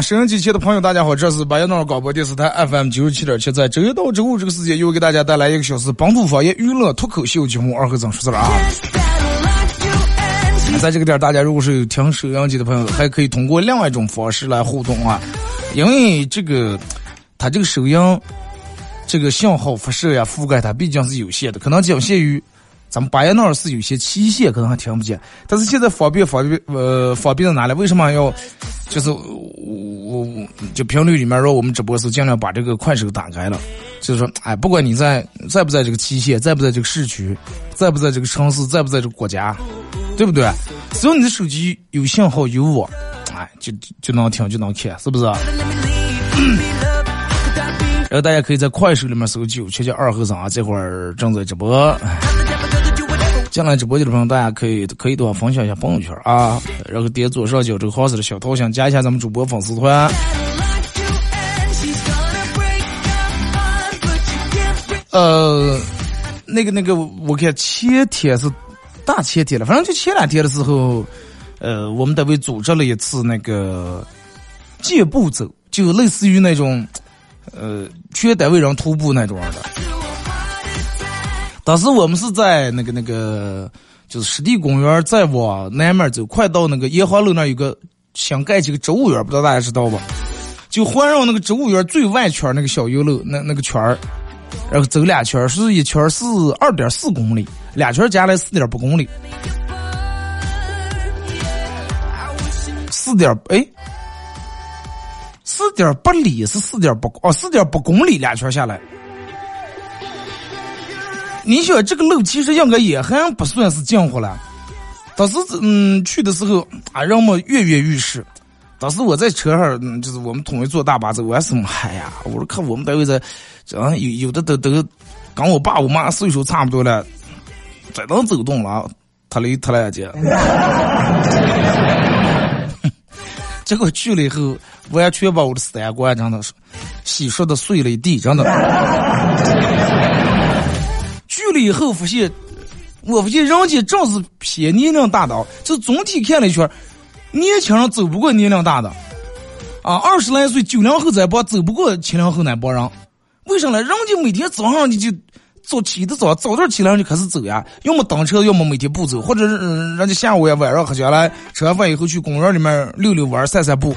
收音机前的朋友，大家好，这是巴彦淖尔广播电视台 FM 九十七点七，在周一到周五这个时间，又给大家带来一个小时本土方言娱乐脱口秀节目《二合整说事了》啊。在这个点，大家如果是有听收音机的朋友，还可以通过另外一种方式来互动啊，因为这个它这个收音这个信号辐射呀覆盖它毕竟是有限的，可能仅限于。咱们巴彦淖尔是有些期限，可能还听不见。但是现在方便方便呃方便在哪里？为什么要就是我我就频率里面说我们直播时尽量把这个快手打开了，就是说哎，不管你在在不在这个期限，在不在这个市区，在不在这个城市，在不在这个国家，对不对？只要你的手机有信号有网，哎，就就能听就能看，是不是？然后大家可以在快手里面搜九七七二和尚啊，这会儿正在直播。进来直播间的朋友，大家可以可以多分享一下朋友圈啊，然后点左上角这个黄色的小头像，加一下咱们主播粉丝团。呃，那个那个，我看前天是大前天了，反正就前两天的时候，呃，我们单位组织了一次那个健步走，就类似于那种呃全单位人徒步那种的。当时我们是在那个那个，就是湿地公园再往南面走，快到那个沿华路那儿有个想盖起个植物园，不知道大家知道吧？就环绕那个植物园最外圈那个小游乐那那个圈儿，然后走两圈，是一圈是二点四公里，两圈加来四点八公里，四点哎，四点八里是四点八哦，四点八公里两圈下来。你想这个路其实应该也还不算是近乎了，当时嗯去的时候啊，人们跃跃欲试。当时我在车上，就是我们统一坐大巴走，我还是嗨呀，我说看我们单位在，啊有有的都都跟我爸我妈岁数差不多了，只能走动了，他来他来姐。结果去了以后，完全把我的三观真的是洗刷的碎了一地，真的。去了以后发现，我发现人家正是偏年龄大的，就总体看了一圈，年轻人走不过年龄大的，啊，二十来岁九零后这帮走不过七零后那帮人，为啥呢？人家每天早上你就早起得早，早点起来就开始走呀，要么蹬车，要么每天不走，或者人家下午呀晚上喝下来，吃完饭以后去公园里面溜溜弯、散散步。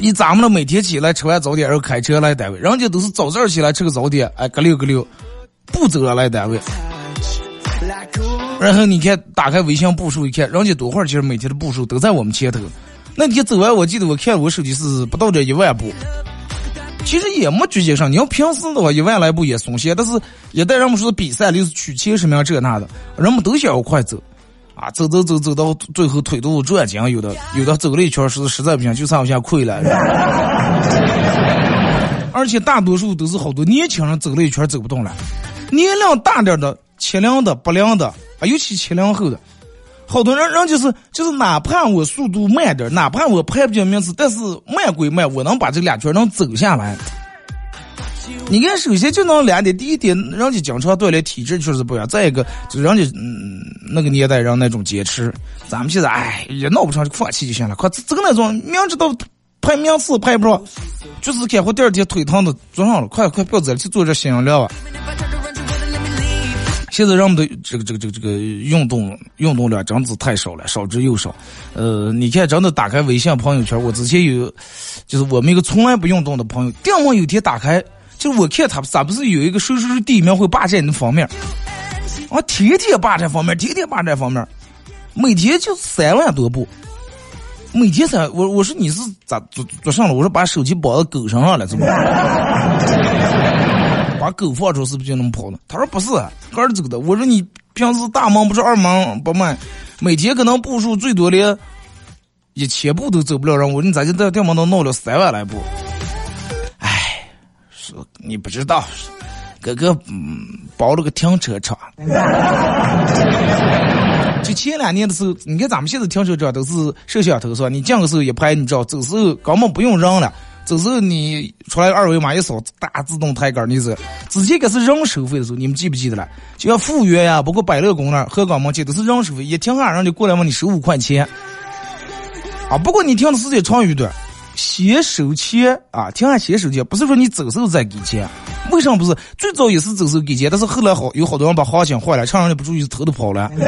以咱们的每天起来吃完早点，然后开车来单位，人家都是早早起来吃个早点，哎，咯溜咯溜，步走了来单位。然后你看，打开微信步数一看，人家多会儿其实每天的步数都在我们前头。那天走完，我记得我看我手机是不到这一万步，其实也没直接上。你要平时的话，一万来步也松懈，但是也带人们说比赛，就是取前十名这那的，人们都想要快走。啊，走走走走到最后腿都转筋，有的有的走了一圈是实在不行，就差往下跪了。而且大多数都是好多年轻人走了一圈走不动了，年龄大点的、七零的、八零的啊，尤其七零后的，好多人人就是就是，哪怕我速度慢点，哪怕我排不进名次，但是慢归慢，我能把这两圈能走下来。你看，首先就能两点，第一点，人家经常锻炼，体质确实不一样；再一个，就人家嗯那个年代人那种坚持，咱们现在哎也闹不成就放弃就行了。快这个那种明知道排名次排不上，就是开会第二天腿疼的坐上了，快快不要再去做这心灵疗吧。现在人们的这个这个这个这个运动运动量真是太少了，少之又少。呃，你看，真的打开微信朋友圈，我之前有，就是我们一个从来不运动的朋友，突然有天打开，就我看他咋不是有一个说说是第一名会霸占你的方面，啊，天天霸占方面，天天霸占方面，每天就三万多步，每天三，我我说你是咋做做上了？我说把手机绑到狗身上了，怎么？把狗放出是不是就能跑了？他说不是，个儿走的。我说你平时大忙不是二忙不慢，每天可能步数最多连一千步都走不了。人我说你咋就在电忙都闹了三万来步？你不知道，哥哥嗯包了个停车场。就前两年的时候，你看咱们现在停车场都是摄像头是吧？你进的时候一拍，你知道走时候根本不用人了。这时候你出来二维码一扫，大自动抬杆，你是之前可是人收费的时候，你们记不记得了？就像富源呀，包括百乐宫那儿、鹤岗门前都是人收费，一停下人就过来问你收五块钱。啊，不过你停的时间长与短，先收钱啊，听下先收钱，不是说你走时候再给钱。为什么不是？最早也是走时候给钱，但是后来好有好多人把行情坏了，趁人家不注意偷都跑了。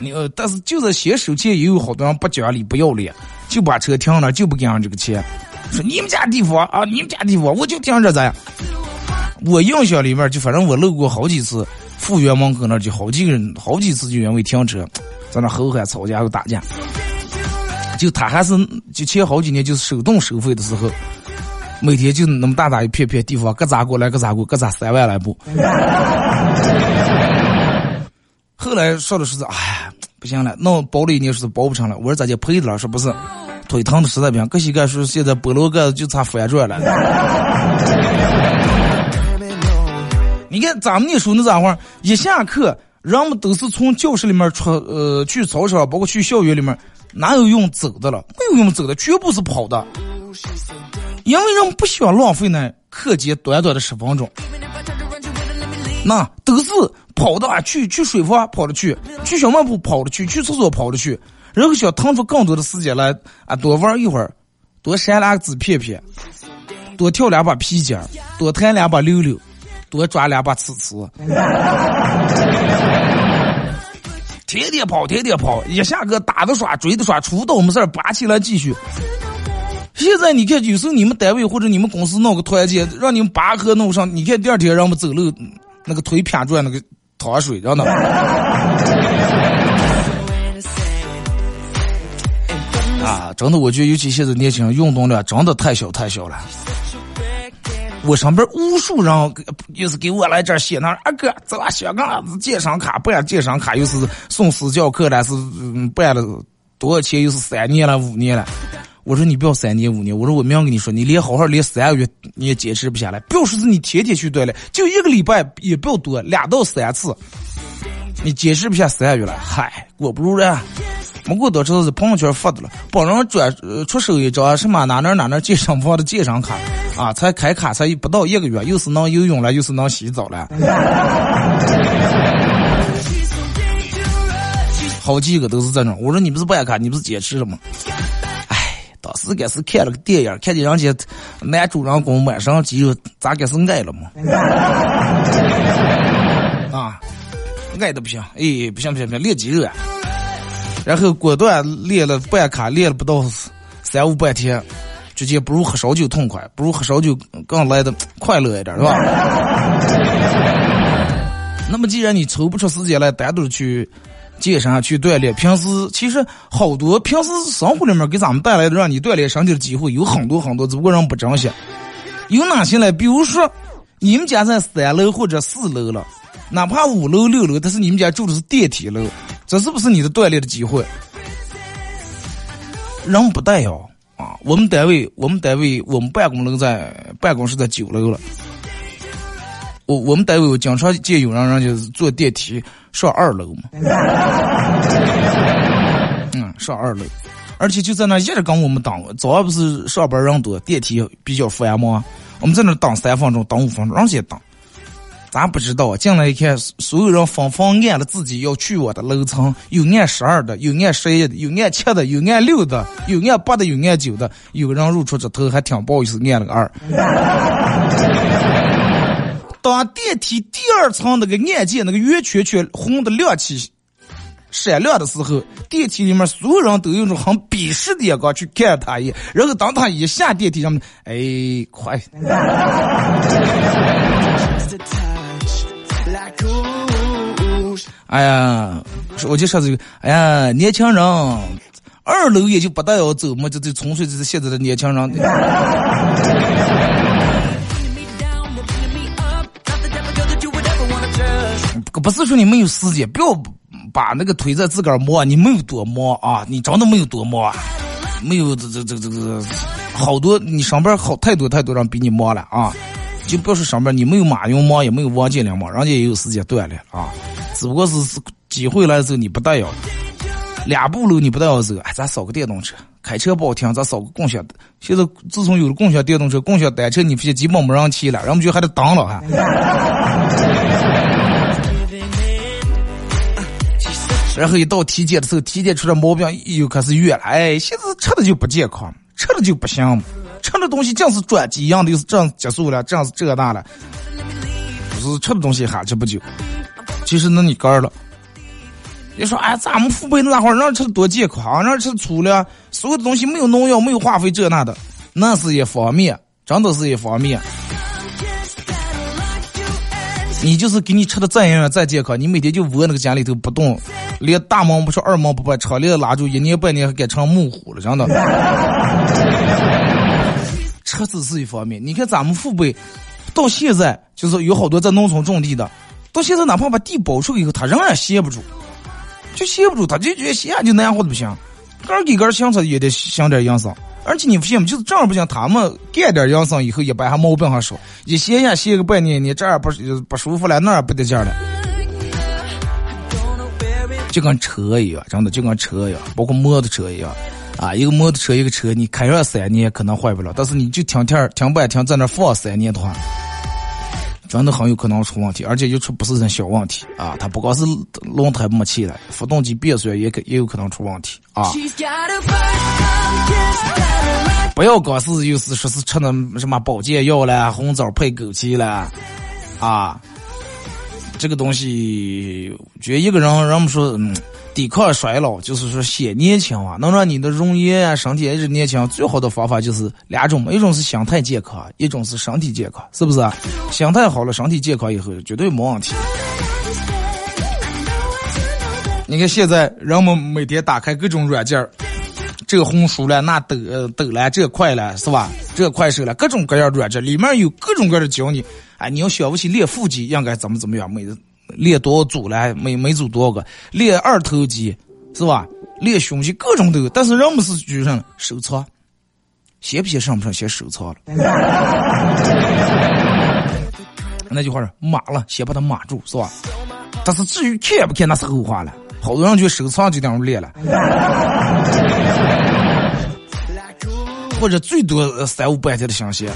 你呃，但是就是先收钱，也有好多人不讲理、不要脸。就把车停那，就不给俺这个钱，说你们家地方啊，你们家地方，我就停这咋？我印象里面就反正我路过好几次，富源门口那就好几个人，好几次就因为停车，在那吼喊、吵架又打架。就他还是就前好几年就是手动收费的时候，每天就那么大大一片片地方，各咋过来各咋过，各咋三万来步。后来说的是，哎。不行了，那包了一年是包不成了。我说咋就赔了？说不是，腿疼的实在不行。搁膝盖说现在菠萝盖就差翻转了。你看咱们那时候那咋话？一下课，人们都是从教室里面出，呃，去操场，包括去校园里面，哪有用走的了？没有用走的，全部是跑的。因为人不想浪费那课间短短的十分钟。那都是跑的啊，去去水房跑着去，去小卖部跑着去，去厕所跑着去，然后想腾出更多的时间来啊，多玩一会儿，多扇两个纸片片，多跳两把皮筋，多弹两把溜溜，多抓两把呲呲。天天跑，天天跑，一下个打的耍，追的耍，出倒没事儿，拔起来继续。现在你看，有时候你们单位或者你们公司弄个团建，让你们拔河弄上，你看第二天让我们走路。那个腿偏转，那个淌水，然后呢？啊，真的，我觉得尤其现在年轻人运动量真的太小太小了。我上边无数人又是给我来这儿写那二哥，这香港健身卡办健身卡，又是送私教课了，是办了多少钱？又是三年了，五年了。我说你不要三年五年，我说我明跟你说，你连好好连三个月你也坚持不下来。不要说是你天天去锻炼，就一个礼拜也不要多，两到三次，你坚持不下三个月了，嗨，过不如人。没过多少是朋友圈发的了，帮人转出手一张什么哪哪哪哪健身房的健身卡，啊，才开卡才不到一个月，又是能游泳了，又是能洗澡了，好几个都是这种。我说你不是办卡，你不是坚持了吗？哎当时该是看了个电影，看见人家男主人公满身肌肉，咋该是爱了嘛？啊，爱的不行，哎，不行不行不行，练肌肉啊！然后果断练了办卡，练了不到三五百天，直接不如喝烧酒痛快，不如喝烧酒更来的 快乐一点，是吧？那么既然你抽不出时间来单独去。健身去锻炼，平时其实好多平时生活里面给咱们带来的让你锻炼身体的机会有很多很多，只不过人不珍惜。有哪些呢？比如说，你们家在三楼或者四楼了，哪怕五楼六楼，但是你们家住的是电梯楼，这是不是你的锻炼的机会？人不带哟啊！我们单位，我们单位，我们办公楼在办公室在九楼了。我我们单位我经常见有人人就是坐电梯上二楼嘛，嗯，上二楼，而且就在那一直跟我们等。早上不是上班人多，电梯比较繁忙，我们在那等三分钟，等五分钟，人先等。咱不知道，进来一看，所有人纷纷按了自己要去我的楼层，有按十二的，有按十一的，有按七的，有按六的，有按八的，有按九的，有个人露出这头还挺不好意思，按了个二。当电梯第二层那个按键那个圆圈圈红的亮起、闪亮的时候，电梯里面所有人都用种很鄙视的眼光去看他一眼。然后当他一下电梯上面，哎，快！哎呀，我就说这个，哎呀，年轻人，二楼也就不大要走嘛，这这纯粹就是现在的年轻人。不是说你没有时间，不要把那个腿在自个儿忙，你没有多摸啊，你真的没有多忙，没有这这这这个好多，你上班好太多太多人比你忙了啊，就不要说上班，你没有马云忙，也没有王健林忙，人家也有时间锻炼啊，只不过是机会来的时候你不带要，俩步路你不带要走，哎，咱扫个电动车，开车不好听，咱扫个共享。现在自从有了共享电动车、共享单车，你发现基本没人骑了，人们就还得当了哈。然后一到体检的时候，体检出来毛病又开始怨了。哎，现在吃的就不健康，吃的就不行，吃的东西净是转基因的，又是这样结束了，这样是这那了，不是吃的东西还吃不久。其实那你干了。你说哎，咱们父辈那会儿让吃的多健康，让吃粗粮，所有的东西没有农药，没有化肥，这那的，那是一方面，真的是一方面。你就是给你吃的再营养再健康，你每天就窝那个家里头不动，连大门不出二门不迈，车里拉住一年半年还改成木虎了，真的。车子是一方面，你看咱们父辈到现在就是有好多在农村种地的，到现在哪怕把地保出以后，他仍然歇不住，就歇不住，他就觉得歇就难活的不行，根给根相差也得想点养生。而且你不信吗？就是正儿不行，他们干点养生以后，一般还毛病还少。一歇下歇个半年，你这儿不不舒服了，那儿不得劲了，就跟车一样，真的就跟车一样，包括摩托车一样啊。一个摩托车，一个车，你开上三年可能坏不了，但是你就停停停半停在那放三年的话，真的很有可能出问题，而且又出不是那小问题啊。它不光是轮胎没气了，发动机变速也可也有可能出问题啊。不要光是又是说是吃那什么保健药了，红枣配枸杞了，啊，这个东西，觉得一个人，人们说，嗯，抵抗衰老就是说显年轻啊，能让你的容颜啊、身体一直年轻，最好的方法就是两种，一种是心态健康，一种是身体健康，是不是？心态好了，身体健康以后，绝对没问题。你看现在人们每天打开各种软件儿。这红书了，那抖抖了，这快了，是吧？这快手了，各种各样软件里面有各种各样的教你。哎，你要想不起练腹肌应该怎么怎么样，每练多少组了，每每组多少个，练二头肌是吧？练胸肌各种都有。但是人们是举上收藏，写不写上不上先收藏了。那句话是码了，先把它码住，是吧？但是至于看不看那是后话了。好多人就收藏就这样练了。或者最多三五百天的新鲜，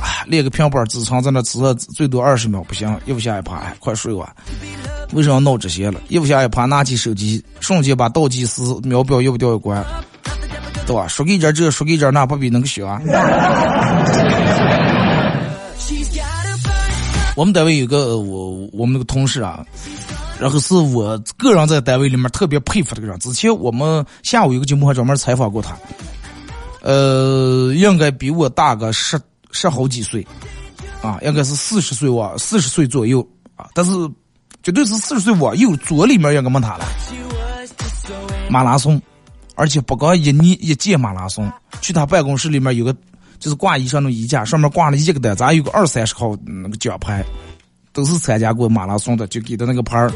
啊，练个平板支撑在那支最多二十秒，不行，一不下一趴，快睡吧。为什么要闹这些了？一不下一趴，拿起手机，瞬间把倒计时秒表又不掉一关，对吧？说给这这，说给这那，不比那个小啊？我们单位有个我我们那个同事啊，然后是我个人在单位里面特别佩服这个人。之前我们下午有个节目还专门采访过他。呃，应该比我大个十十好几岁，啊，应该是四十岁哇，四十岁左右。啊，但是绝对是四十岁往右，左里面应该没他了。马拉松，而且不光一年一届马拉松，去他办公室里面有个就是挂衣裳那衣架，上面挂了一个单，咱有个二三十号那个奖牌，都是参加过马拉松的，就给的那个牌儿，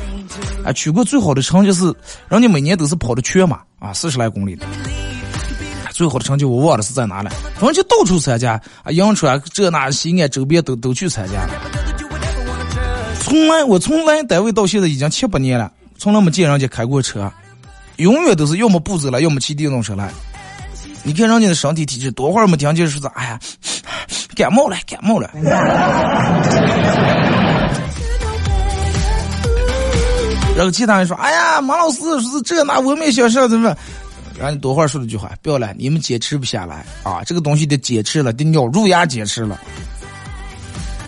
啊，取过最好的成绩是，人家每年都是跑的全马啊，四十来公里的。最好的成绩我忘了是在哪了，反正就到处参加啊，阳春这那西安周边都都去参加了。从来我从来单位到现在已经七八年了，从来没见人家开过车，永远都是要么步子了，要么骑电动车来。你看人家的身体体质，多会儿没听见说是哎呀感冒了，感冒了。然后其他人说，哎呀马老师是这那我没想上怎么。让你多会儿说了句话，不要来，你们坚持不下来啊！这个东西得坚持了，得咬住牙坚持了。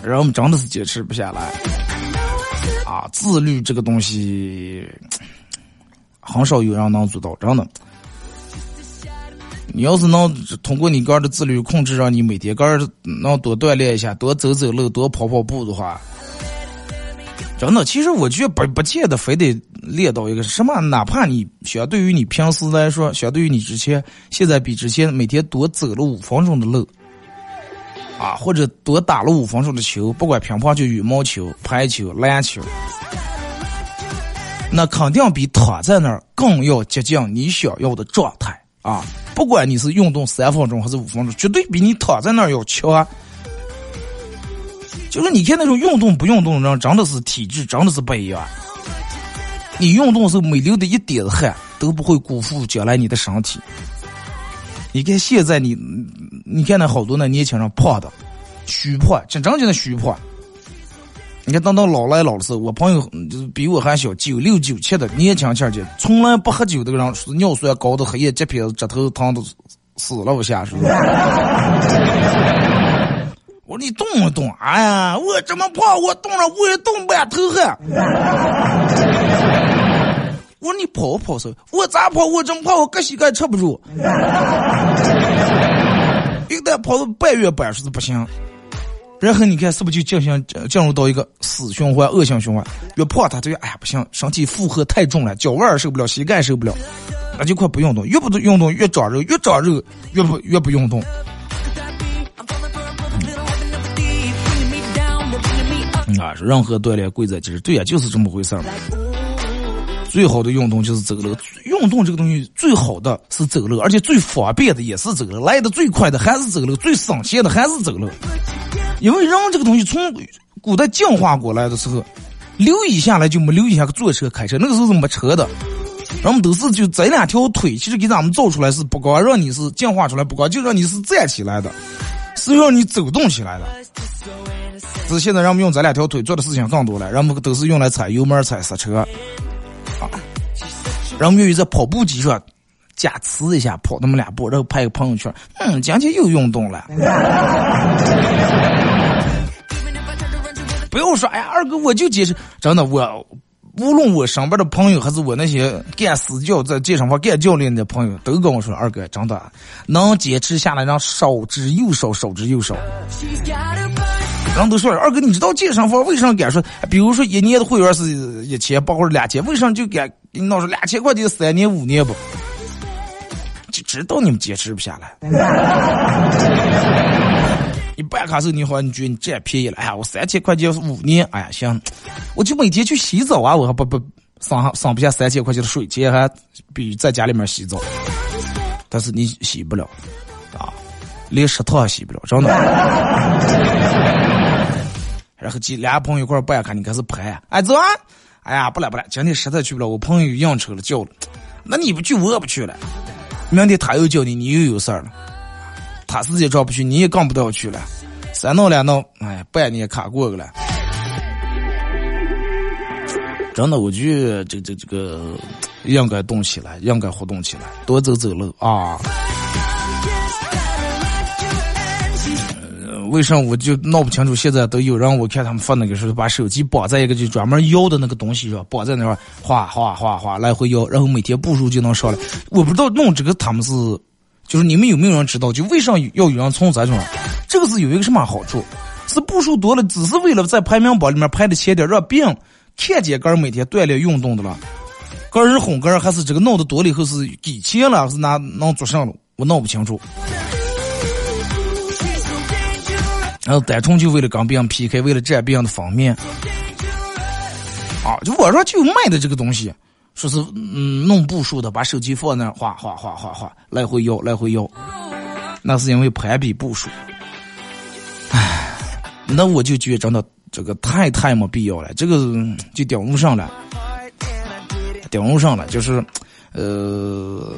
然后我们真的是坚持不下来。啊，自律这个东西，很少有人能做到，真的。你要是能通过你个人的自律控制，让你每天个人能多锻炼一下，多走走路，多跑跑步的话，真的，其实我觉得不不见得非得练到一个什么，哪怕你相对于你平时来说，相对于你之前，现在比之前每天多走了五分钟的路，啊，或者多打了五分钟的球，不管乒乓球、羽毛球、排球、篮球，那肯定比躺在那儿更要接近你想要的状态。啊，不管你是运动三分钟还是五分钟，绝对比你躺在那儿要强。就是你看那种运动不运动的人，真的是体质真的是不一样。你运动的时候没流的一点汗，都不会辜负将来你的身体。你看现在你，你看那好多那年轻人胖的，虚胖，真正经的虚胖。你看，等到老来老的时候，我朋友就是比我还小，九六九七的年轻气儿从来不喝酒的人，尿酸高的黑夜结皮直头疼都死了我下是。我说你动不动，哎呀，我这么胖，我动了我也动不了头汗。我说你跑不跑手？我咋跑？我这么胖，我搁膝盖撑不住。一旦跑到半月板，说是不行。然后你看是不是就进行进入到一个死循环、恶性循环？越胖他就越哎呀不行，身体负荷太重了，脚腕受不了，膝盖受不了，那就快不运动。越不运动越长肉，越长肉越不越不运动。任何锻炼贵在坚持，对呀，就是这么回事儿。最好的运动就是走路，运动这个东西最好的是走路，而且最方便的也是走路，来的最快的还是走路，最省钱的还是走路。因为人这个东西从古代进化过来的时候，留一下来就没留一下个坐车开车，那个时候是没车的，人们都是就这两条腿，其实给咱们造出来是不光让你是进化出来不光，就让你是站起来的，是让你走动起来的。只是现在人们用这两条腿做的事情更多了，人们都是用来踩油门、踩刹车，啊，人们愿意在跑步机上。加持一下，跑那么两步，然后拍个朋友圈，嗯，今天又运动了。不用说，哎呀，二哥，我就坚持，真的，我无论我上班的朋友，还是我那些干私教在健身房干教练的朋友，都跟我说，二哥，真的能坚持下来，让少之又少，少之又少。人都说了，二哥，你知道健身房为啥敢说？比如说一年的会员是一千八或者两千，为啥就敢给你闹出两千块钱三年五年不？就知道你们坚持不下来。你办卡时候你好，你觉得你占便宜了？哎呀，我三千块钱五年，哎呀行，我就每天去洗澡啊，我还不不省省不下三千块钱的水钱，还比在家里面洗澡。但是你洗不了啊，连食堂也洗不了，真的。然后几俩朋友一块办卡，你开始排，哎走啊！哎呀不来不来，今天实在去不了，我朋友应酬了叫了，那你不去我也不去了。明天他又叫你，你又有事儿了。他时间上不去，你也更不要去了。三闹两闹，哎，半年卡过去了。真的，我觉得这这这个应该动起来，应该活动起来，多走走路啊。为啥我就闹不清楚？现在都有人，我看他们发那个是把手机绑在一个就专门摇的那个东西上，绑在那块哗哗哗哗来回摇，然后每天步数就能上来。我不知道弄这个他们是，就是你们有没有人知道？就为啥要有人从这种？这个是有一个什么好处？是步数多了，只是为了在排名榜里面排的前点，让别人看见个人每天锻炼运动的了。个人哄个人，还是这个弄的多了以后是给钱了，还是拿能做上了？我闹不清楚。然后单纯就为了跟别人 PK，为了占别人的方面，啊，就网上就卖的这个东西，说是嗯弄步数的，把手机放那哗哗哗哗哗来回摇来回摇，那是因为攀比步数。唉，那我就觉得真的这个太太没必要了，这个就顶不上了，顶不上了，就是，呃。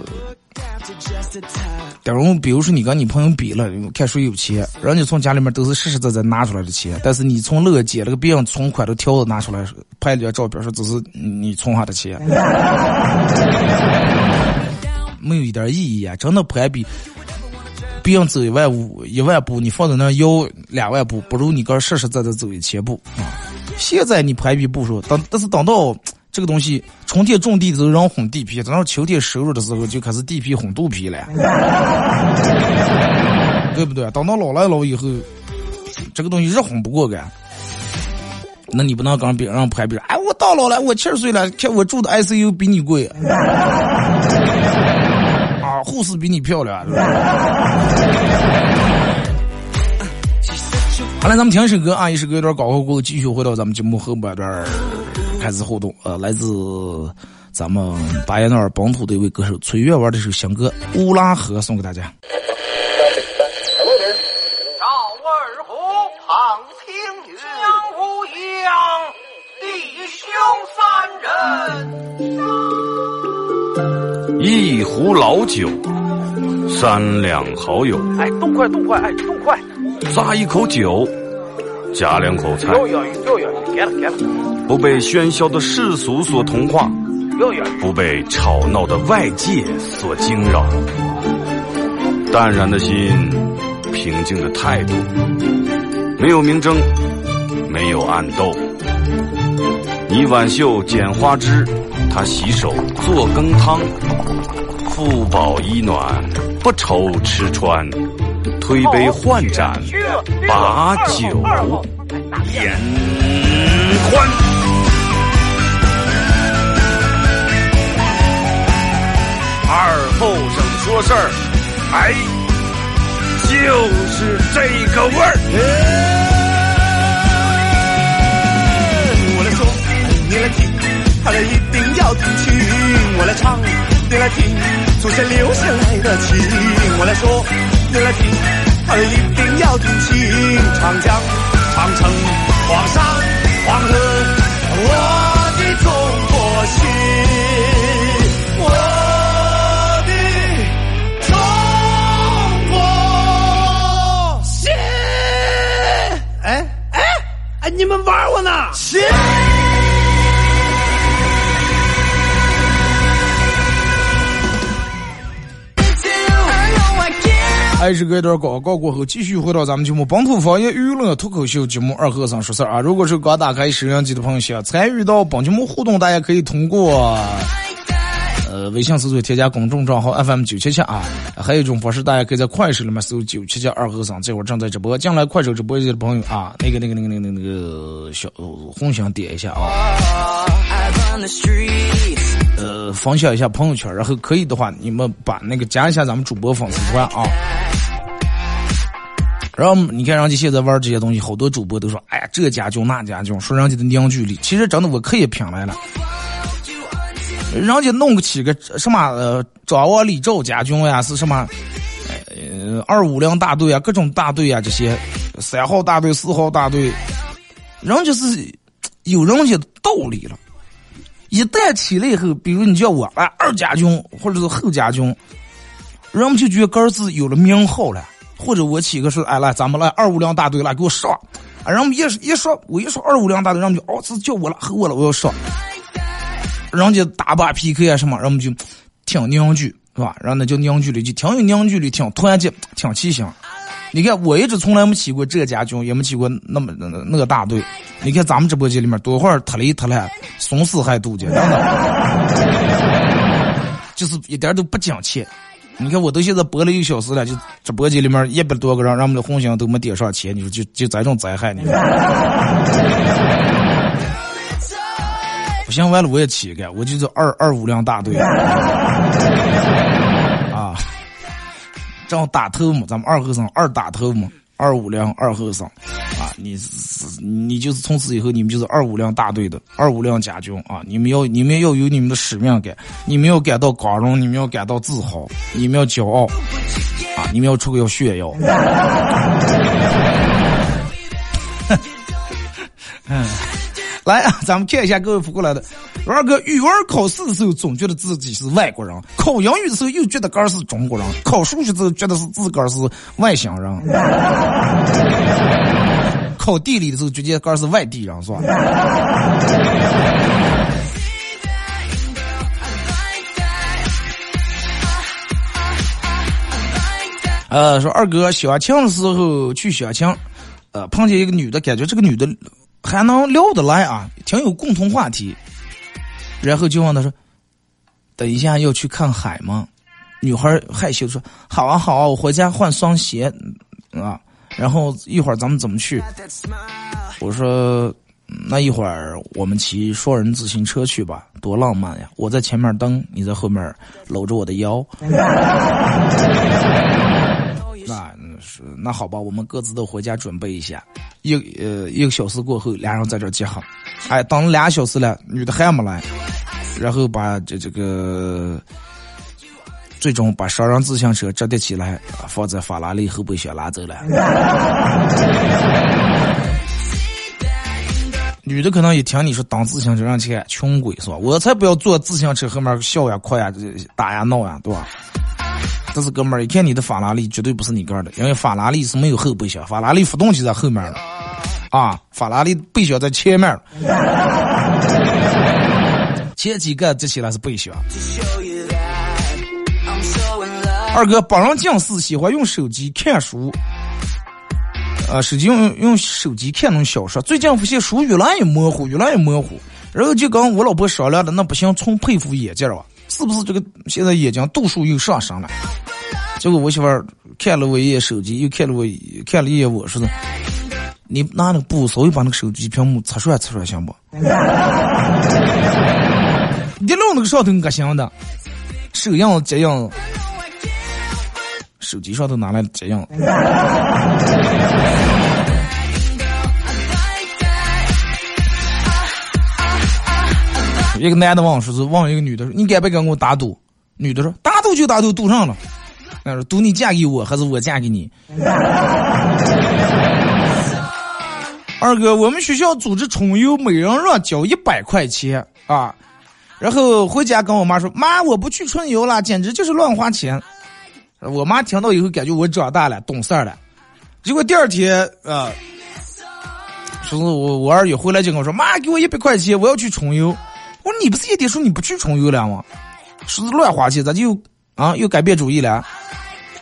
假如比如说你跟你朋友比了，看谁有钱，人家从家里面都是实实在在拿出来的钱，但是你从那个捡了个别人存款的条子拿出来拍了张照片，说这是你存下的钱，没有一点意义啊！真的攀比，别人走一万五一万步，你放在那摇两万步，不如你个实实在在走一千步啊！现在你攀比步数，等但是等到这个东西春天种地的时候人混地皮，等到秋天收入的时候就开始地皮哄肚皮了，对不对？等到老来老以后，这个东西是哄不过的。那你不能跟别人攀比，哎，我到老了，我七十岁了，看我住的 ICU 比你贵，啊，护士比你漂亮。好了，咱们听一首歌啊，一首歌一段广告过后，继续回到咱们节目后半段开始互动。呃，来自咱们巴彦淖尔本土的一位歌手崔月玩的这首新歌《乌拉河》，送给大家。一壶老酒，三两好友。哎，动快动快，哎，动快！咂一口酒，夹两口菜。不被喧嚣的世俗所同化。不被吵闹的外界所惊扰。淡然的心，平静的态度，没有明争，没有暗斗。你挽袖剪花枝，他洗手做羹汤。腹饱衣暖，不愁吃穿，推杯换盏，把酒言欢。二后生说事儿，哎，就是这个味儿。我来说，你来听，他一定要听清。我来唱，你来听。祖先留下来的情，我来说，你来听，儿一定要听清。长江、长城、黄山、黄河，我的中国心，我的中国心。哎哎哎，你们玩我呢？心。还是隔一段广告过后，继续回到咱们节目《本土方言娱乐脱口秀》节目二和尚说事儿啊！如果是刚打开收音机的朋友，想参与到本节目互动，大家可以通过呃微信搜索添加公众账号 FM 九七七啊，还有一种方式，大家可以在快手里面搜九七七二和尚，这会儿正在直播。进来快手直播间的朋友啊，那个那个那个那个那个小红心点一下啊，呃，分享一下朋友圈，然后可以的话，你们把那个加一下咱们主播粉丝团啊。然后你看，人家现在玩这些东西，好多主播都说：“哎呀，这家军那家军，说人家的凝聚力。”其实真的，我可以品来了。人家弄个起个什么呃，张王李赵家军呀，是什么呃二五零大队啊，各种大队啊，这些三号大队、四号大队，人家是有人家的道理了。一旦起来以后，比如你叫我啊二家军或者是后家军，人们就觉得儿子有了名号了。或者我起个是，哎来，咱们来二五零大队来给我上，啊，人们一一说，我一说二五零大队，人们就哦，这叫我了，吼我了，我要上。人家打把 PK 啊什么，人们就挺凝聚，是吧？然后那叫凝聚力，就挺有凝聚力，挺团结，挺齐心。你看，我一直从来没起过这家军，也没起过那么那那个大队。你看咱们直播间里面多会儿特里特来，松死还渡劫，真的，就是一点都不讲钱。你看，我都现在播了一个小时了，就直播间里面一百多个人，让我们的红星都没点上钱，你说就就这种灾害，你说？不行，完了我也起一个，我就是二二五辆大队，正打头嘛，咱们二和尚二打头嘛。二五辆二后生，啊，你是你就是从此以后你们就是二五辆大队的二五辆甲军啊！你们要你们要有你们的使命感，你们要感到光荣，你们要感到自豪，你们要骄傲，啊！你们要出个要炫耀。嗯。来啊，咱们看一下各位扑过来的。二哥，语文考试的时候总觉得自己是外国人，考英语的时候又觉得个儿是中国人，考数学的时候觉得是自个儿是外乡人，考地理的时候觉得个儿是外地人，是吧？呃，说二哥相亲的时候去相亲，呃，碰见一个女的，感觉这个女的还能聊得来啊，挺有共同话题。然后就问她说：“等一下要去看海吗？”女孩害羞说：“好啊好啊，我回家换双鞋啊。然后一会儿咱们怎么去？”我说：“那一会儿我们骑双人自行车去吧，多浪漫呀！我在前面蹬，你在后面搂着我的腰。”那好吧，我们各自都回家准备一下。一呃一个小时过后，俩人在这儿集合。哎，等了俩小时了，女的还没来，然后把这这个。最终把双人自行车折叠起来，放在法拉利后备箱拿走了。女的可能一听你说当自行车上去穷鬼是吧？我才不要坐自行车后面笑呀、哭呀、打呀、闹呀，对吧？但是哥们儿，一看你的法拉利绝对不是你个的，因为法拉利是没有后备箱，法拉利发动机在后面了，啊，法拉利备箱在前面，前几个这起来是备箱。二哥本人近视，喜欢用手机看书，呃，手机用用手机看那种小说。最近发现书越来越模糊，越来越模糊。然后就跟我老婆商量的，那不行，重配副眼镜吧？是不是这个现在眼睛度数又上升了？结果我媳妇儿看了我一眼手机，又看了我看了一眼我，说的，你拿那个布稍微把那个手机屏幕擦出来，擦出来行不？你弄那个上头恶心的，手样这样。手机上都拿来这一个男的问说是问一个女的说：“你敢不敢跟我打赌？”女的说：“打赌就打赌，赌上了。”那说：“赌你嫁给我，还是我嫁给你？” 二哥，我们学校组织春游，每人让交一百块钱啊。然后回家跟我妈说：“妈，我不去春游了，简直就是乱花钱。”我妈听到以后，感觉我长大了，懂事儿了。结果第二天啊，说是我我二月回来就跟我说：“妈，给我一百块钱，我要去春游。”我说：“你不是也得说你不去重游了吗？说是乱花钱，咋就啊又改变主意了？”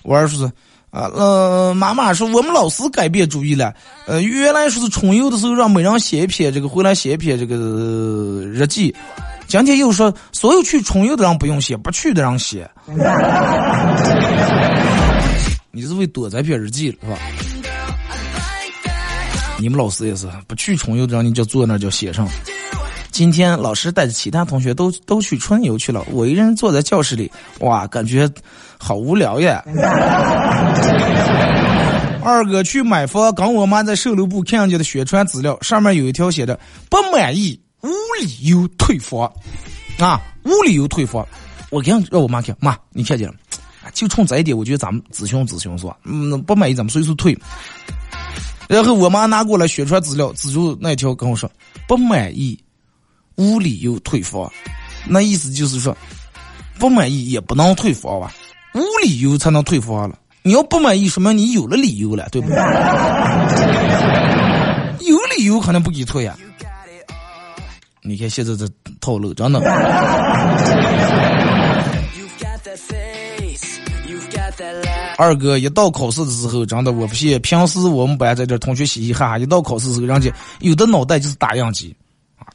我二说是啊，呃，妈妈说我们老师改变主意了。呃，原来说是重游的时候让每人写一篇这个回来写一篇这个日记。今天又说，所有去重游的人不用写，不去的人写。你是为躲这篇日记是吧？你们老师也是，不去重游的人你就坐那就写上。今天老师带着其他同学都都去春游去了，我一个人坐在教室里，哇，感觉好无聊呀。二哥去买房，跟我妈在售楼部看见的宣传资料，上面有一条写着不满意。无理由退房，啊，无理由退房。我给让我妈看，妈，你看见了？就冲这一点，我觉得咱们咨询咨询是吧？嗯，不满意咱们随时退。然后我妈拿过来宣传资料，资助那条跟我说不满意，无理由退房。那意思就是说，不满意也不能退房吧？无理由才能退房了。你要不满意，说明你有了理由了，对不对？有理由可能不给退呀。你看现在这套路，真的。二哥一到考试的时候，真的我不信。平时我们班在这同学嘻嘻哈哈，一到考试的时候，人家有的脑袋就是打印机，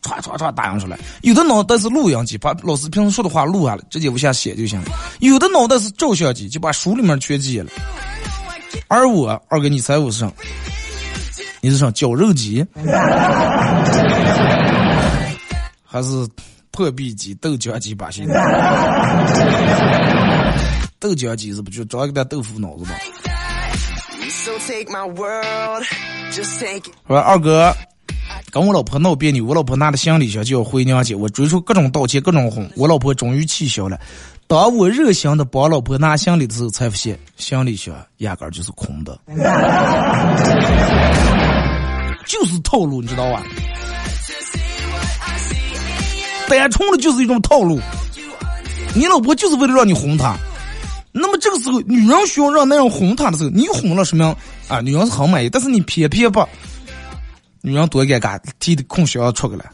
啊，唰唰唰打印出来；有的脑袋是录音机，把老师平时说的话录下来，直接往下写就行了；有的脑袋是照相机，就把书里面全记了。而我二哥，你猜我是啥？你是啥？绞肉机？还是破壁机、豆浆机吧，现在。豆浆机是不就装一个豆腐脑子吗？说二哥跟我老婆闹别扭，我老婆拿着行李箱就要回娘家，我追出各种道歉、各种哄，我老婆终于气消了。当我热心的帮老婆拿行李的时候，才发现行李箱压根儿就是空的，就是套路，你知道吧？单纯的就是一种套路，你老婆就是为了让你哄她。那么这个时候，女人需要让男人哄她的时候，你哄了什么样啊？女人是很满意，但是你偏偏不，女人多尴尬，提的空箱出去了，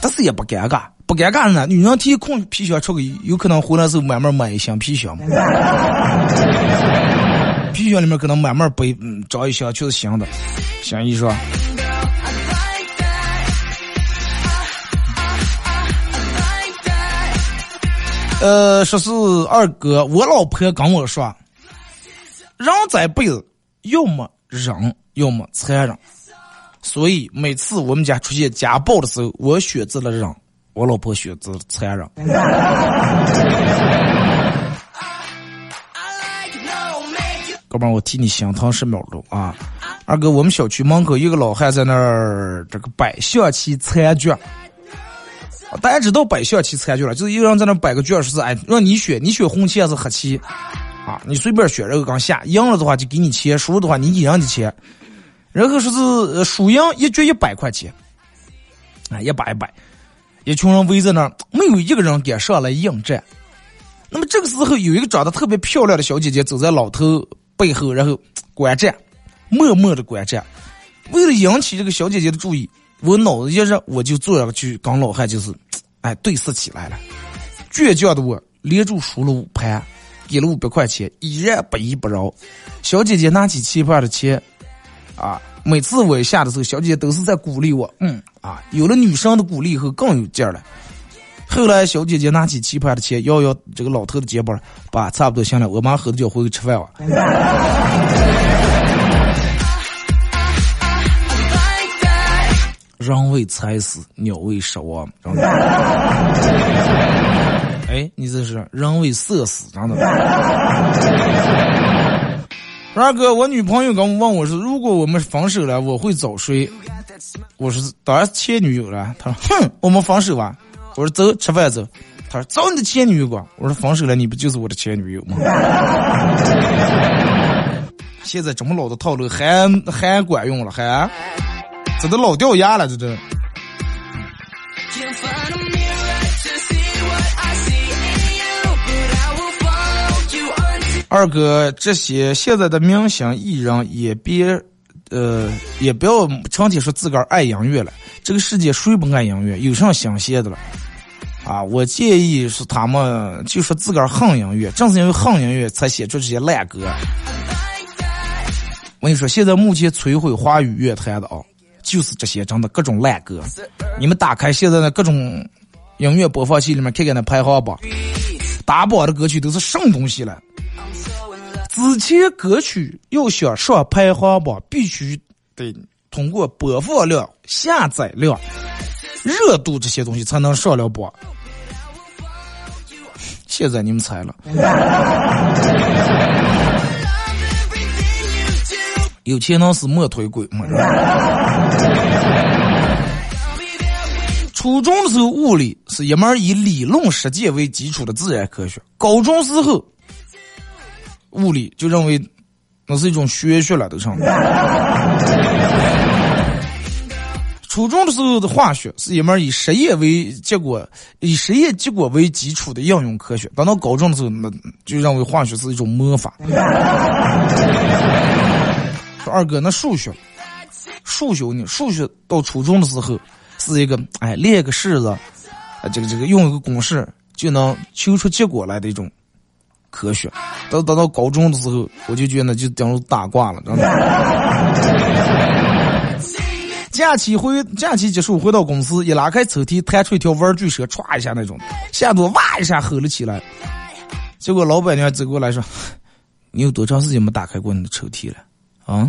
但是也不尴尬，不尴尬呢。女人提空皮箱出去，有可能回来时候慢慢买一箱皮箱嘛。皮箱里面可能慢慢背，嗯，找一箱就是新的，新衣裳。呃，说是二哥，我老婆跟我说，人这辈子要么忍，要么残忍。所以每次我们家出现家暴的时候，我选择了忍，我老婆选择了残忍。哥们儿，我替你心疼十秒钟啊！二哥，我们小区门口一个老汉在那儿这个摆象棋残局。大家知道摆象棋残局了，就是一个人在那摆个卷，说是哎让你选，你选红棋还是黑棋啊？你随便选，然后刚下，赢了的话就给你钱，输了的话你一样的钱。然后说是输赢一局一百块钱，啊，一百一摆，一群人围在那儿，没有一个人敢上来应战。那么这个时候，有一个长得特别漂亮的小姐姐走在老头背后，然后观战，默默的观战。为了引起这个小姐姐的注意，我脑子一热，我就坐上去跟老汉就是，哎，对视起来了。倔强的我连住输了五盘，给了五百块钱，依然不依不饶。小姐姐拿起棋盘的钱。啊，每次我下的时候，小姐姐都是在鼓励我。嗯，啊，有了女生的鼓励以后更有劲儿了。后来，小姐姐拿起棋盘的钱，摇摇这个老头的肩膀，爸，差不多行了，我马上喝着酒回去吃饭了。人为财死，鸟为食亡。哎，你这是人为色死，真的。二哥，我女朋友刚问我说：“如果我们分手了，我会找谁？”我说：“当然是前女友了。”他说：“哼，我们分手吧。”我说：“走，吃饭走。”他说：“找你的前女友吧。”我说：“分手了，你不就是我的前女友吗？” 现在这么老的套路还还管用了，还这都老掉牙了，这都。二哥，这些现在的明星艺人也别，呃，也不要成天说自个儿爱音乐了。这个世界谁不爱音乐？有啥新鲜的了？啊，我建议是他们就说自个儿恨音乐，正是因为恨音乐才写出这些烂歌。我跟你说，现在目前摧毁华语乐坛的啊，就是这些真的各种烂歌。你们打开现在的各种音乐播放器里面看看那排行榜，打榜的歌曲都是什么东西了？之前歌曲要想上排行榜，必须得通过播放量、下载量、热度这些东西才能上了榜。现在你们猜了？有钱能使磨推鬼吗？初中的时候，物理是一门以理论实践为基础的自然科学。高中时候。物理就认为那是一种玄学了，都成。初中的时候的化学是一门以实验为结果、以实验结果为基础的应用科学。等到高中的时候，那就认为化学是一种魔法。说二哥，那数学，数学呢？数学到初中的时候是一个哎，列个式子，啊，这个这个用一个公式就能求出结果来的一种。科学，到等到高中的时候，我就觉得就等于大挂了，真的。假期回假期结束回到公司，一拉开抽屉，弹出一条玩具蛇，歘一下那种，吓得我哇一下吼了起来。结果老板娘走过来说：“ 你有多长时间没打开过你的抽屉了？”啊，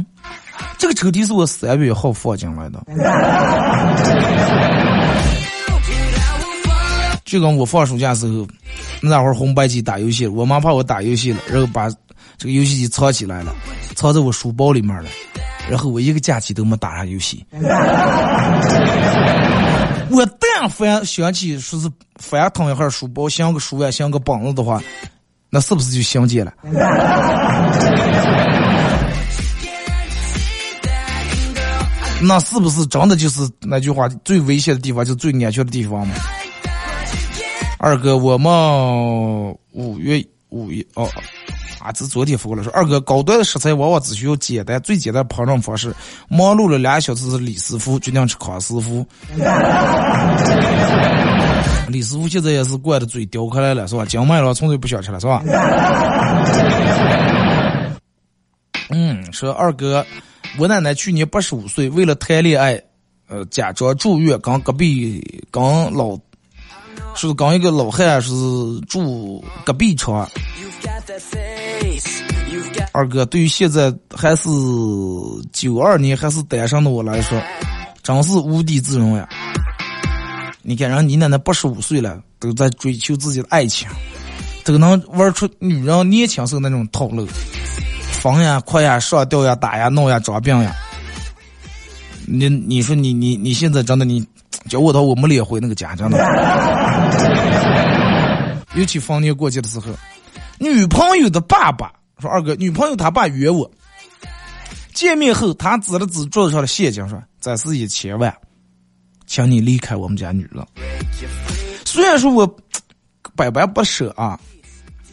这个抽屉是我三月一号放进来的。就跟我放暑假时候，那会儿红白机打游戏，我妈怕我打游戏了，然后把这个游戏机藏起来了，藏在我书包里面了，然后我一个假期都没打上游戏。我但凡想起说是翻腾一下书包，像个书啊，像个本子的话，那是不是就相见了？那是不是真的就是那句话，最危险的地方就最安全的地方吗？二哥，我们五月五月哦，啊，这昨天发过来说，二哥，高端的食材往往只需要简单、最简单烹饪方式。忙碌了两小时，李师傅决定吃康师傅。李师傅现在也是惯的嘴叼开来了，是吧？讲麦了，从来不想吃了，是吧？嗯，说二哥，我奶奶去年八十五岁，为了谈恋爱，呃，假装住院，跟隔壁跟老，是跟一个老汉是住隔壁床。二哥，对于现在还是九二年还是单身的我来说，真是无地自容呀！你看，人你奶奶八十五岁了，都在追求自己的爱情，都能玩出女人年轻时候那种套路。疯呀，快呀，上吊呀，打呀，闹呀，装病呀！你你说你你你现在真的你叫我到我没脸回那个家，真的。尤其逢年过节的时候，女朋友的爸爸说：“二哥，女朋友他爸约我见面后，他指了指桌子上的现金说：‘这是一千万，请你离开我们家女人。’虽然说我百般不舍啊，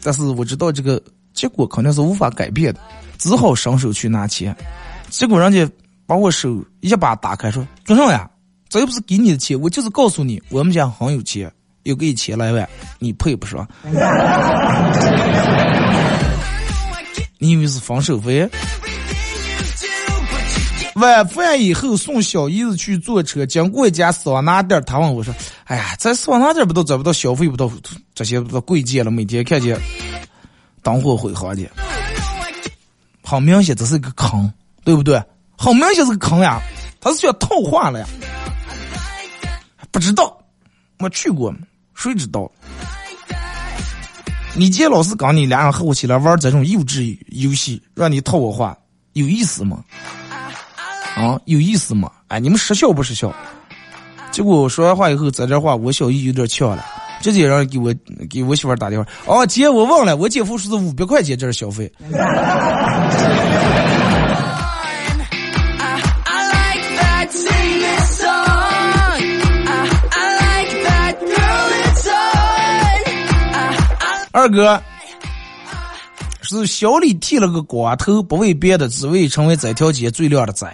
但是我知道这个结果肯定是无法改变的。”只好伸手去拿钱，结果人家把我手一把打开，说：“做啥呀？这又不是给你的钱，我就是告诉你，我们家很有钱，又给千来万，你配不上？” 你以为是分手费？晚饭以后送小姨子去坐车，经过一家桑拿店，他问我说：“哎呀，在桑拿店不都找不到消费不到这些不都贵贱了？每天看见灯火辉煌的。”很明显这是一个坑，对不对？很明显是个坑呀，他是需要套话了呀。不知道，没去过，谁知道？你见老师跟你俩人合伙起来玩这种幼稚游戏，让你套我话，有意思吗？啊，有意思吗？哎，你们识笑不识笑？结果我说完话以后，在这话我小姨有点呛了。直接让给我给我媳妇打电话。哦，姐，我忘了，我姐夫说是五百块钱，这是消费。二哥是小李剃了个光头，不为别的，只为成为这条街最靓的仔。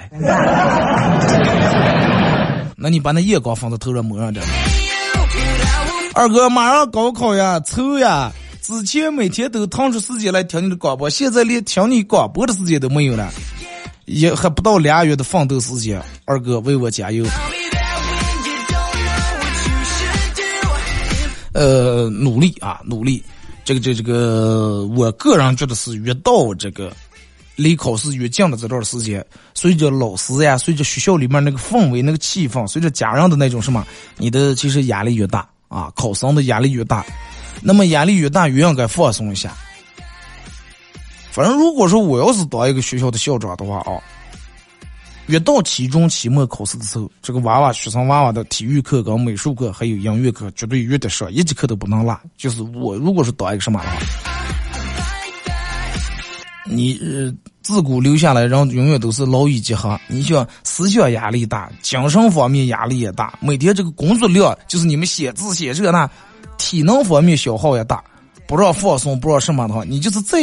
那你把那夜光放在头上抹上点。二哥，马上高考呀，愁呀！之前每天都腾出时间来听你的广播，现在连听你广播的时间都没有了，也还不到俩月的奋斗时间。二哥，为我加油！呃，努力啊，努力！这个，这，这个，我个人觉得是越到这个离考试越近的这段时间，随着老师呀，随着学校里面那个氛围、那个气氛，随着家人的那种什么，你的其实压力越大。啊，考生的压力越大，那么压力越大，越应该放松一下。反正如果说我要是当一个学校的校长的话啊，越到期中、期末考试的时候，这个娃娃学生娃娃的体育课、跟美术课还有音乐课，绝对越得上，一节课都不能落。就是我如果是当一个什么的话，你呃。自古留下来，人永远都是劳逸结合。你想，思想压力大，精神方面压力也大，每天这个工作量就是你们写字写这那，体能方面消耗也大。不让放松，不让什么的话，你就是再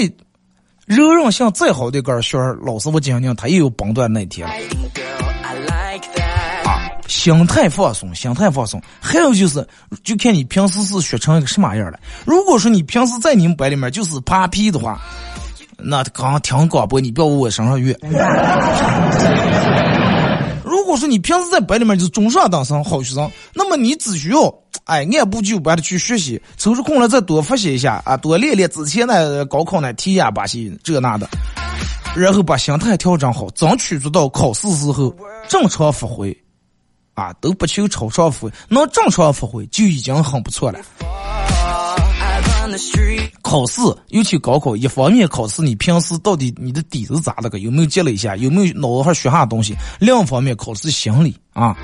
柔韧性再好的杆儿儿，老师傅讲讲，他也有崩断那天了。啊，心态放松，心态放松。还有就是，就看你平时是学成一个什么样了。如果说你平时在你们班里面就是扒皮的话。那刚听广播，你不要往我身上越。如果说你平时在班里面就是中上等生好学生，那么你只需要哎按部就班的去学习，抽出空来再多复习一下啊，多练练之前的高考那题呀、把些这那的，然后把心态调整好，争取做到考试时候正常发挥，啊，都不求超常发挥，能正常发挥就已经很不错了。考试，尤其高考，一方面考试你平时到底你的底子咋的个，有没有积累一下，有没有脑子还学啥东西？另一方面考试心理啊，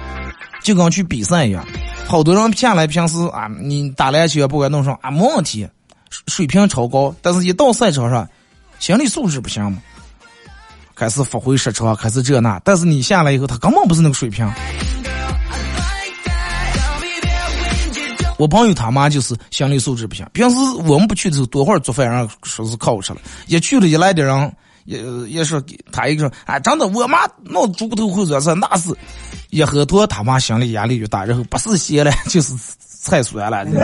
就跟去比赛一样，好多人下来平时啊，你打篮球不管弄上啊没问题，水平超高，但是一到赛场上，心理素质不行嘛，开始发挥失常，开始这那，但是你下来以后，他根本不是那个水平。我朋友他妈就是心理素质不行，平时我们不去的时候，多会儿做饭，然后说是考吃了。一去了，一来的人也也是他一个说，哎，真的，我妈闹猪骨头或者是那是，一喝多他妈心理压力就大，然后不是咸了就是菜酸了。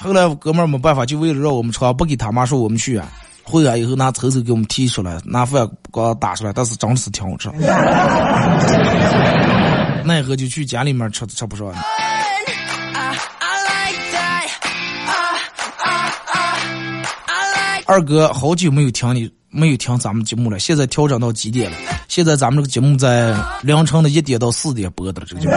后来哥们儿没办法，就为了让我们吃，不给他妈说我们去啊，回来以后拿抽抽给我们提出来，拿饭给打出来，但是真的是挺好吃。奈何就去家里面吃吃不上。二哥，好久没有听你没有听咱们节目了，现在调整到几点了？现在咱们这个节目在凌晨的一点到四点播的这个节目，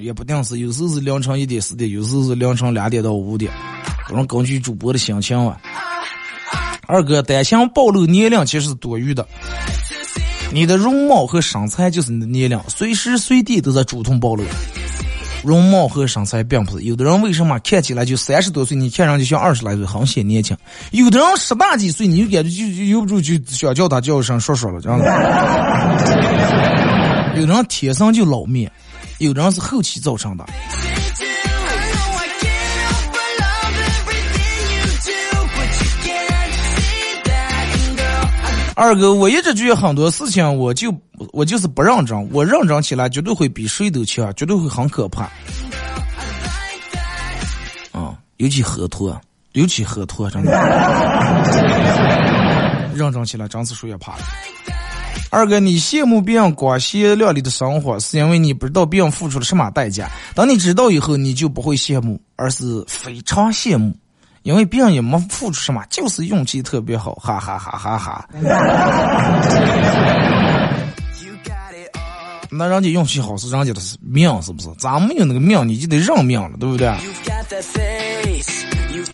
也不定时，有时候是凌晨一点四点，有时候是凌晨两点到五点，可能根据主播的心情啊。二哥，担心暴露年龄其实是多余的，你的容貌和身材就是你的年龄，随时随地都在主动暴露。容貌和身材并不是，有的人为什么看起来就三十多岁，你看上去像二十来岁，很显年轻；有的人十大几岁，你就感觉就由不住就想叫他叫一声叔叔了，这样子。有的人天生就老面，有人是后期造成的。二哥，我一直觉得很多事情，我就我就是不认真，我认真起来绝对会比谁都强，绝对会很可怕。啊，尤其喝脱，尤其喝脱，真的，认真起来真是谁也怕了。二哥，你羡慕别人光鲜亮丽的生活，是因为你不知道别人付出了什么代价。当你知道以后，你就不会羡慕，而是非常羡慕。因为别人也没付出什么，就是运气特别好，哈哈哈哈哈。那人家运气好是人家的命，是不是？咱没有那个命，你就得认命了，对不对？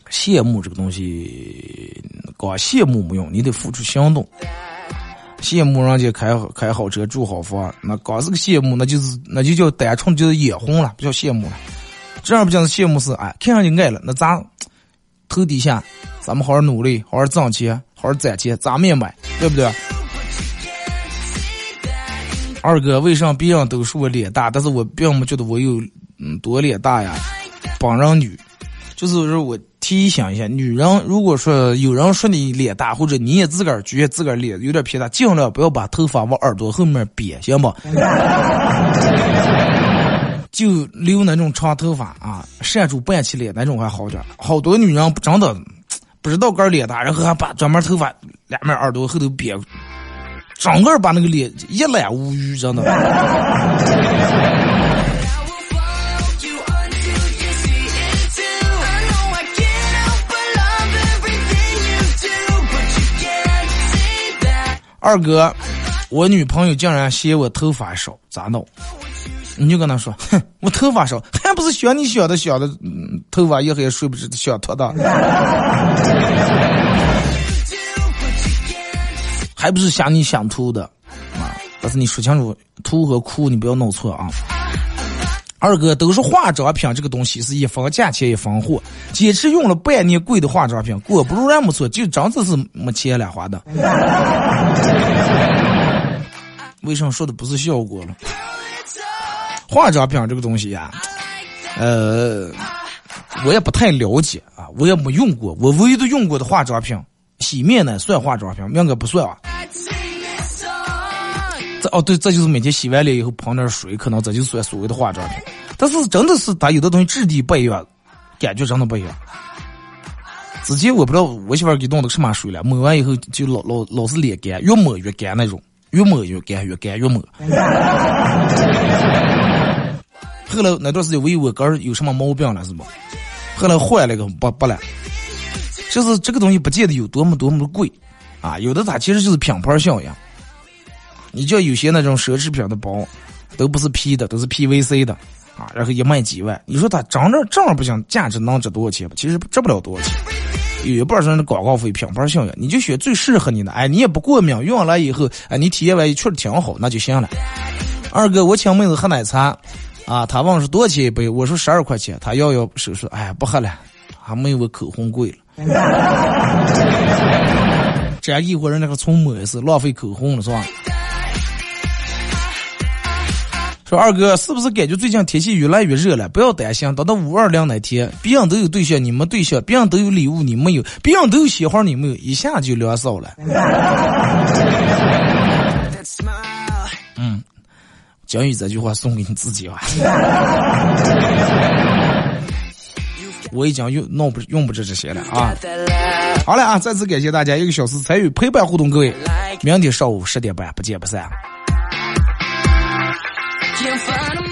羡慕这个东西，光羡慕没用，你得付出行动。羡慕人家开开好车、住好房，那光是个羡慕，那就是那就叫单纯就是眼红了，不叫羡慕了。这样不讲是羡慕是哎，看上去爱了，那咱。头底下，咱们好好努力，好好挣钱，好好攒钱，咱们也买，对不对？二哥，为啥别人都说我脸大，但是我并不觉得我有嗯多脸大呀？榜人女，就是说我提醒一下，女人如果说有人说你脸大，或者你也自个儿觉得自个儿脸有点偏大，尽量不要把头发往耳朵后面别，行不？就留那种长头发啊，扇住半起脸那种还好点。好多女人真的不知道个脸大，然后还把专门头发两面耳朵后头别，整个把那个脸一览无余，真的。二哥，我女朋友竟然嫌我头发少，咋弄？你就跟她说，哼，我头发少，还不是想你想的想的，头发也还睡不着，想脱的，还不是想你想秃的，啊！但是你说清楚，秃和哭你不要弄错啊。二哥都是化妆品这个东西是一分价钱一分货，坚持用了半年贵的化妆品，果不如然没错，就真的是没钱了花的。为什么说的不是效果了？化妆品这个东西呀，呃，我也不太了解啊，我也没用过。我唯一的用过的化妆品，洗面奶算化妆品，应该不算啊。这哦对，这就是每天洗完脸以后喷点水，可能这就算所谓的化妆品。但是真的是它有的东西质地不一样，感觉真的不一样。之前我不知道我媳妇给弄的什么水了，抹完以后就老老老是脸干，越抹越干那种，越抹越干，越干越抹。后来那段时间我以为肝有什么毛病了，是不？后来换了个不不了，就是这个东西不见得有多么多么的贵，啊，有的它其实就是品牌效应。你叫有些那种奢侈品的包，都不是 P 的，都是 PVC 的，啊，然后一卖几万，你说它长这正儿不行，价值能值多少钱吧？其实值不了多少钱，有一半是那广告费、品牌效应。你就选最适合你的，哎，你也不过敏，用完了以后，哎，你体验完也确实挺好，那就行了。二哥，我请妹子喝奶茶。啊，他问是多少钱一杯？我说十二块钱。他摇摇手说：“哎，不喝了，还没有我口红贵了。这样一伙人那个从抹是浪费口红了，是吧？”说二哥，是不是感觉最近天气越来越热了？不要担心，等到五二零那天，别人都有对象，你没对象；别人都有礼物，你没有；别人都有鲜花，你没有，一下就凉少了。嗯将以这句话送给你自己吧。我已经用弄不用不着这些了啊。好了啊，再次感谢大家一个小时参与陪伴互动，各位，明天上午十点半不见不散。Can't find